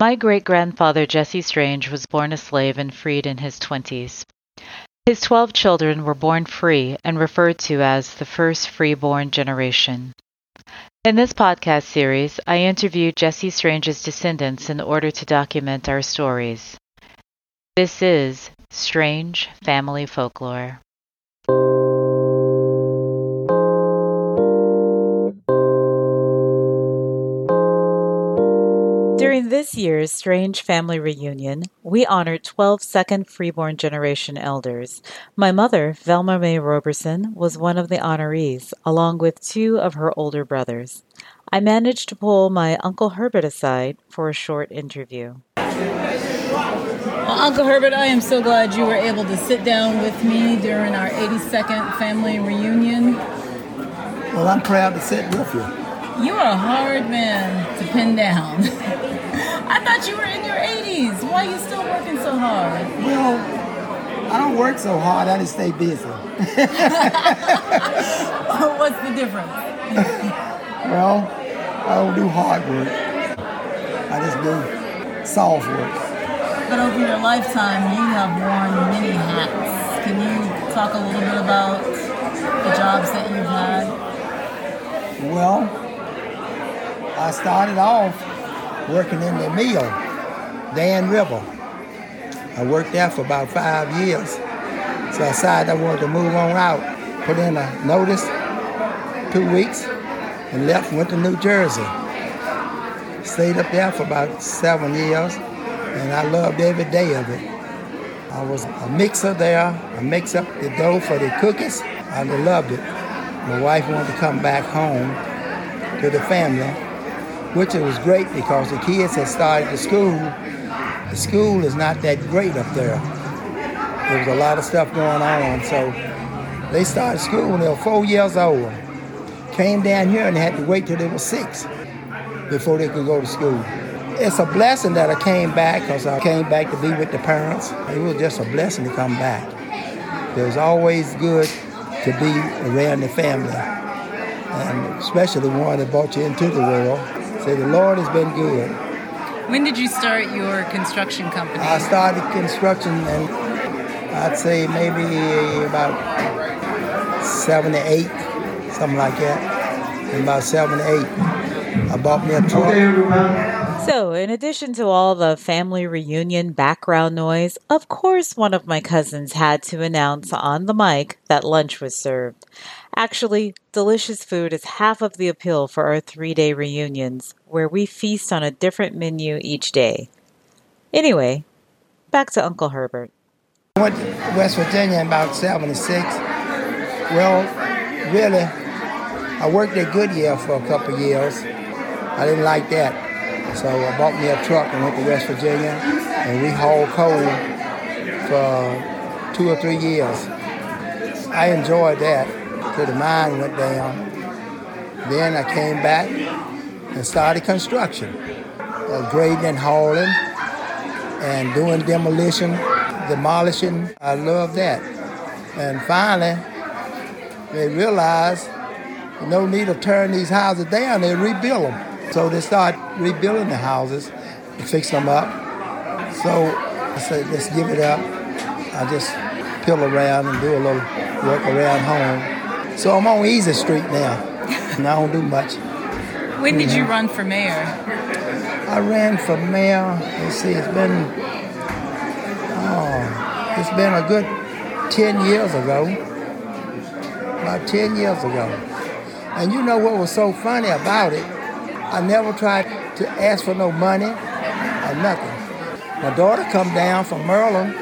My great grandfather Jesse Strange was born a slave and freed in his twenties. His twelve children were born free and referred to as the first freeborn generation. In this podcast series, I interviewed Jesse Strange's descendants in order to document our stories. This is Strange Family Folklore. This year's Strange Family Reunion, we honored 12 second freeborn generation elders. My mother, Velma Mae Roberson, was one of the honorees, along with two of her older brothers. I managed to pull my Uncle Herbert aside for a short interview. Well, Uncle Herbert, I am so glad you were able to sit down with me during our 82nd family reunion. Well, I'm proud to sit with you. You are a hard man to pin down. I thought you were in your 80s. Why are you still working so hard? Well, I don't work so hard, I just stay busy. What's the difference? well, I don't do hard work, I just do soft work. But over your lifetime, you have worn many hats. Can you talk a little bit about the jobs that you've had? Well, I started off working in the mill, Dan River. I worked there for about five years. So I decided I wanted to move on out, put in a notice, two weeks, and left, went to New Jersey. Stayed up there for about seven years, and I loved every day of it. I was a mixer there. I mixed up the dough for the cookies. I loved it. My wife wanted to come back home to the family, which it was great because the kids had started the school. The school is not that great up there. There was a lot of stuff going on, so they started school when they were four years old. Came down here and had to wait till they were six before they could go to school. It's a blessing that I came back because I came back to be with the parents. It was just a blessing to come back. It was always good to be around the family, and especially the one that brought you into the world. Say the Lord has been good. When did you start your construction company? I started construction, and I'd say maybe about seven to eight, something like that. And about seven to eight, I bought me a truck. So, in addition to all the family reunion background noise, of course, one of my cousins had to announce on the mic that lunch was served. Actually, delicious food is half of the appeal for our three day reunions, where we feast on a different menu each day. Anyway, back to Uncle Herbert. I went to West Virginia in about 76. Well, really, I worked at Goodyear for a couple years. I didn't like that. So I bought me a truck and went to West Virginia, and we hauled coal for two or three years. I enjoyed that till the mine went down. Then I came back and started construction, uh, grading and hauling, and doing demolition, demolishing. I love that. And finally, they realized no need to turn these houses down, they rebuild them. So they start rebuilding the houses and fix them up. So I said, let's give it up. I just pill around and do a little work around home. So I'm on Easy Street now, and I don't do much. When did you run for mayor? I ran for mayor. Let's see, it's been oh, it's been a good ten years ago. About ten years ago. And you know what was so funny about it? I never tried to ask for no money or nothing. My daughter come down from Maryland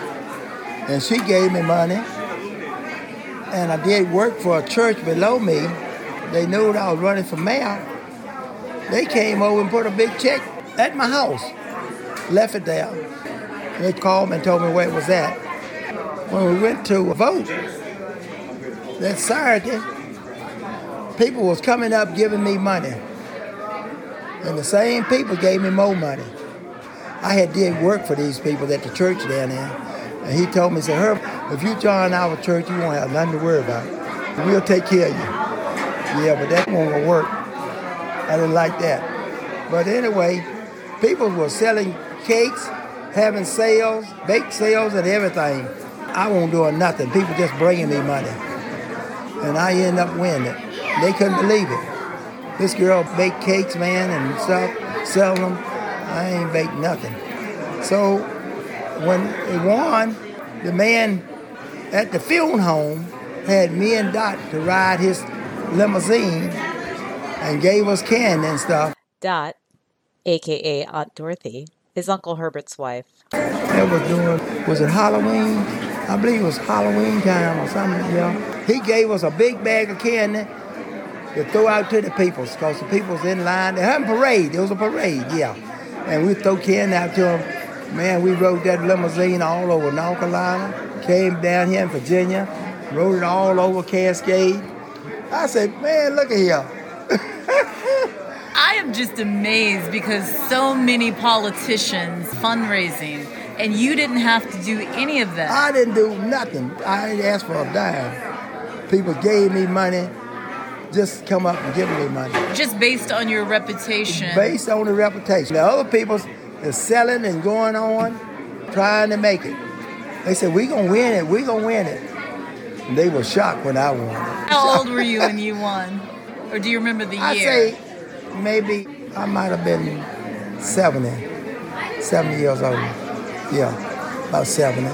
and she gave me money. And I did work for a church below me. They knew that I was running for mayor. They came over and put a big check at my house. Left it there. They called me and told me where it was at. When we went to vote that Saturday, people was coming up giving me money. And the same people gave me more money. I had did work for these people at the church down there. And he told me, he said, Herb, if you join our church, you won't have nothing to worry about. We'll take care of you. Yeah, but that won't work. I didn't like that. But anyway, People were selling cakes, having sales, bake sales, and everything. I won't doing nothing. People just bringing me money, and I end up winning it. They couldn't believe it. This girl baked cakes, man, and stuff, selling them. I ain't baked nothing. So when it won, the man at the funeral home had me and Dot to ride his limousine and gave us candy and stuff. Dot, aka Aunt Dorothy, is Uncle Herbert's wife. That was doing, was it Halloween? I believe it was Halloween time or something, yeah. He gave us a big bag of candy to throw out to the people because the people's in line. They had a parade. It was a parade, yeah. And we throw candy out to them. Man, we rode that limousine all over North Carolina, came down here in Virginia, rode it all over Cascade. I said, man, look at here. I am just amazed because so many politicians fundraising and you didn't have to do any of that. I didn't do nothing. I didn't ask for a dime. People gave me money, just come up and give me money. Just based on your reputation. Based on the reputation. The other people is selling and going on, trying to make it. They said, we gonna win it, we gonna win it. And they were shocked when I won. How old were you when you won? Or do you remember the year? I say maybe I might have been 70, 70 years old. Yeah, about 70.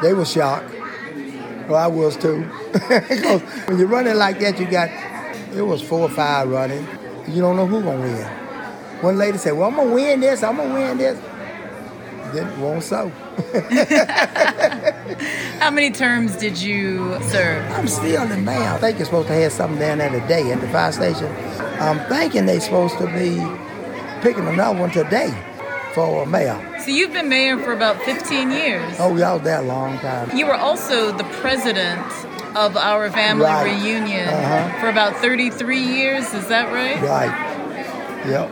They were shocked. Well, I was too. because when you're running like that, you got, it was four or five running. You don't know who's going to win. One lady said, well, I'm to win this, I'm to win this. Didn't want so. How many terms did you serve? I'm still the mayor. I think you're supposed to have something down there today at the fire station. I'm thinking they're supposed to be picking another one today for a mayor. So you've been mayor for about 15 years. Oh, y'all that long time. You were also the president of our family Right. reunion Uh-huh. for about 33 years. Is that right? Right. Yep.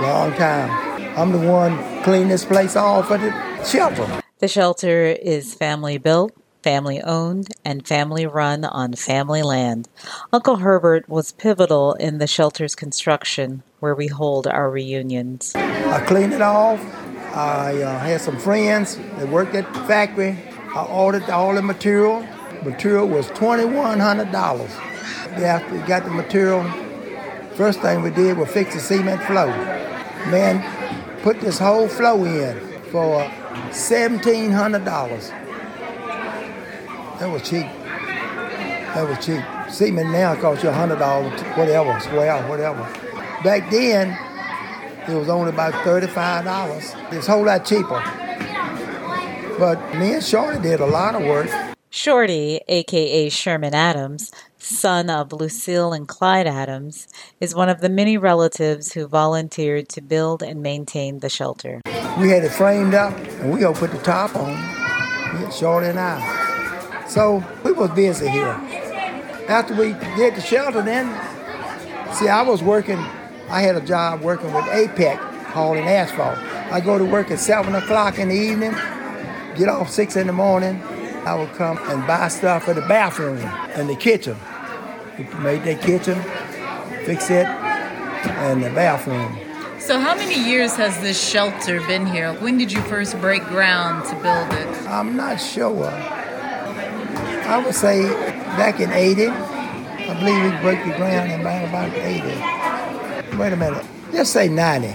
Long time. I'm the one clean this place off for the shelter. The shelter is family built, family owned, and family run on family land. Uncle Herbert was pivotal in the shelter's construction, where we hold our reunions. I cleaned it off. I uh, had some friends that worked at the factory. I ordered all the material. Material was $2,100. After we got the material, first thing we did was fix the cement flow. Man, put this whole flow in for $1,700. That was cheap. That was cheap. Cement now costs you $100, whatever, square, whatever. Back then, it was only about $35. It's a whole lot cheaper. But me and Shorty did a lot of work. Shorty, aka Sherman Adams, son of Lucille and Clyde Adams, is one of the many relatives who volunteered to build and maintain the shelter. We had it framed up, and we gonna put the top on. Shorty and I. So we was busy here. After we did the shelter, then see, I was working. I had a job working with APAC, hauling asphalt. I go to work at seven o'clock in the evening, get off six in the morning. I would come and buy stuff for the bathroom and the kitchen. We made that kitchen, fix it, and the bathroom. So, how many years has this shelter been here? When did you first break ground to build it? I'm not sure. I would say back in 80. I believe we broke the ground in about, about 80. Wait a minute. Just say 90.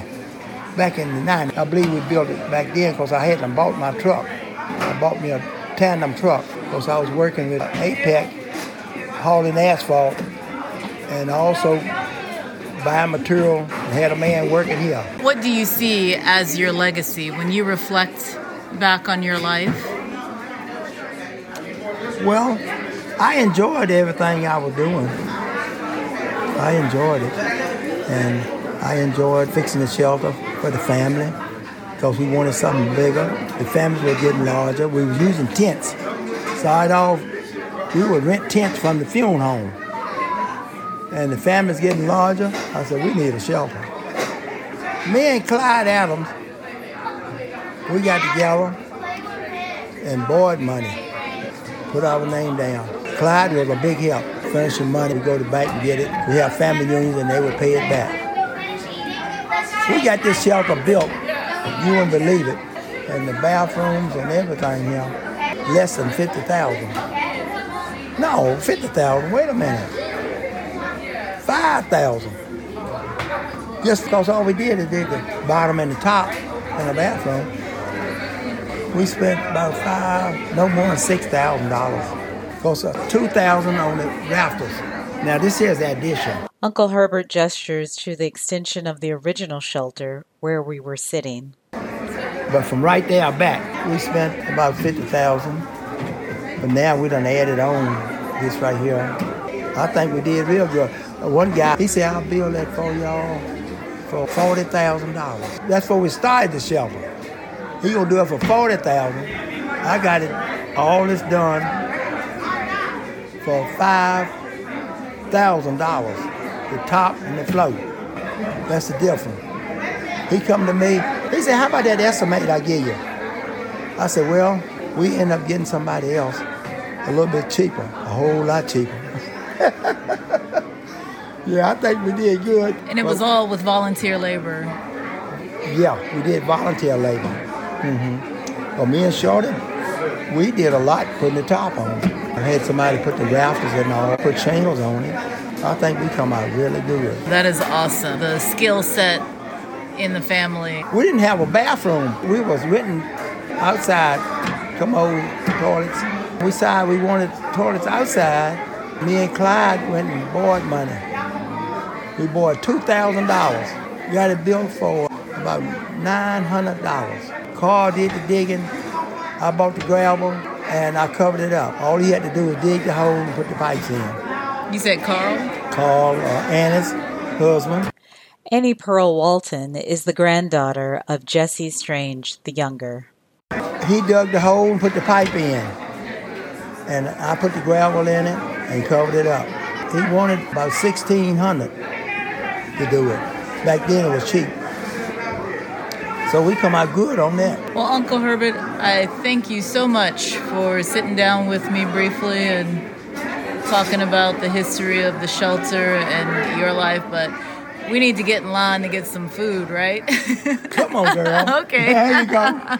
Back in the 90. I believe we built it back then because I hadn't bought my truck. I bought me a tandem truck because I was working with APAC, hauling asphalt, and also buying material and had a man working here. What do you see as your legacy when you reflect back on your life? Well, I enjoyed everything I was doing. I enjoyed it. And I enjoyed fixing the shelter for the family because we wanted something bigger. The families were getting larger. We were using tents. I'd all, we would rent tents from the funeral home. And the families getting larger. I said, we need a shelter. Me and Clyde Adams, we got together and borrowed money put our name down. Clyde was a big help. Furnishing money, we go to the bank and get it. We have family unions and they would pay it back. We got this shelter built You wouldn't believe it. And the bathrooms and everything here, less than 50,000. No, 50,000. Wait a minute. 5,000. Just because all we did is did the bottom and the top in the bathroom. We spent about five, no more than six thousand dollars. Close up uh, two thousand on the rafters. Now this is addition. Uncle Herbert gestures to the extension of the original shelter where we were sitting. But from right there back, we spent about fifty thousand. But now we done added on this right here. I think we did real good. Uh, one guy, he said, I'll build that for y'all for forty thousand dollars. That's before we started the shelter. He gonna do it for forty thousand. I got it all this done for five thousand dollars. The top and the float. That's the difference. He come to me. He said, "How about that estimate I give you?" I said, "Well, we end up getting somebody else a little bit cheaper, a whole lot cheaper." yeah, I think we did good. And it was all with volunteer labor. yeah, we did volunteer labor. Mm-hmm. Well, me and Shorty, we did a lot putting the top on. I had somebody put the rafters and all, put shingles on it. I think we come out really good. That is awesome. The skill set in the family. We didn't have a bathroom. We was renting outside, commode toilets. We decided we wanted toilets outside. Me and Clyde went and bought money. We thousand dollars. Got it built for about nine hundred dollars. Carl did the digging. I bought the gravel and I covered it up. All he had to do was dig the hole and put the pipes in. You said Carl? Carl, uh, Anna's husband. Annie Pearl Walton is the granddaughter of Jesse Strange the Younger. he dug the hole and put the pipe in. And I put the gravel in it and covered it up. He wanted about sixteen hundred to do it. Back then it was cheap. So we come out good on that. Well, Uncle Herbert, I thank you so much for sitting down with me briefly and talking about the history of the shelter and your life, but we need to get in line to get some food, right? Come on, girl. Okay. There you go.